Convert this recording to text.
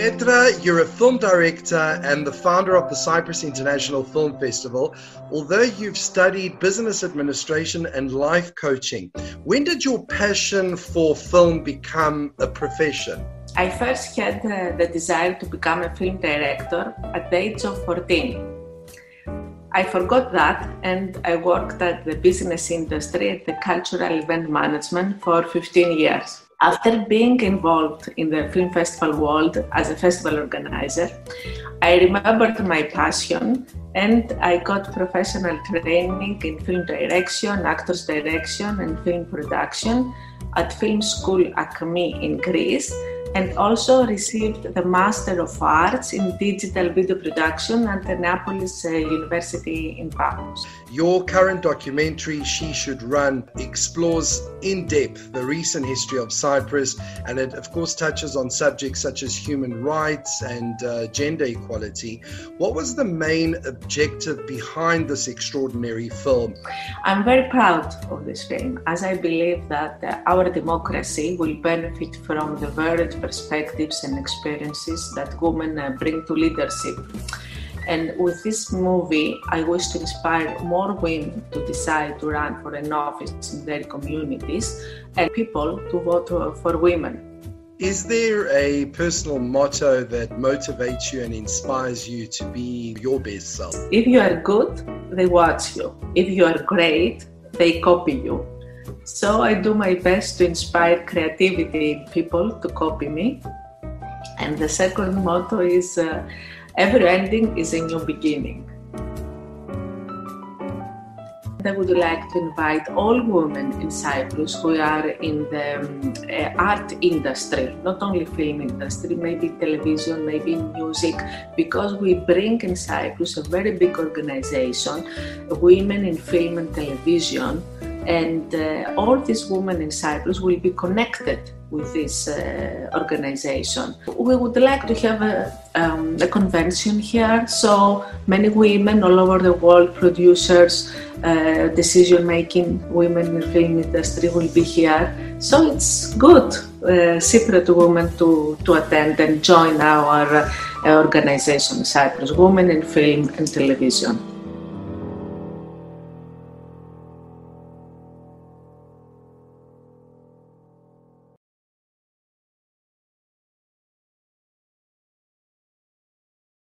Petra, you're a film director and the founder of the Cyprus International Film Festival. Although you've studied business administration and life coaching, when did your passion for film become a profession? I first had uh, the desire to become a film director at the age of 14. I forgot that and I worked at the business industry at the cultural event management for 15 years. After being involved in the film festival world as a festival organizer, I remembered my passion and I got professional training in film direction, actors direction, and film production at Film School Acme in Greece and also received the Master of Arts in Digital Video Production at the Neapolis uh, University in Paphos. Your current documentary, She Should Run, explores in depth the recent history of Cyprus and it, of course, touches on subjects such as human rights and uh, gender equality. What was the main objective behind this extraordinary film? I'm very proud of this film as I believe that uh, our democracy will benefit from the varied perspectives and experiences that women uh, bring to leadership. And with this movie, I wish to inspire more women to decide to run for an office in their communities and people to vote for women. Is there a personal motto that motivates you and inspires you to be your best self? If you are good, they watch you. If you are great, they copy you. So I do my best to inspire creativity in people to copy me. And the second motto is uh, every ending is a new beginning. I would like to invite all women in Cyprus who are in the um, uh, art industry, not only film industry, maybe television, maybe music, because we bring in Cyprus a very big organization, Women in Film and Television, and uh, all these women in Cyprus will be connected with this uh, organization. We would like to have a, um, a, convention here, so many women all over the world, producers, uh, decision making women in the film industry will be here. So it's good, uh, Cypriot women to, to attend and join our uh, organization, Cyprus Women in Film and Television.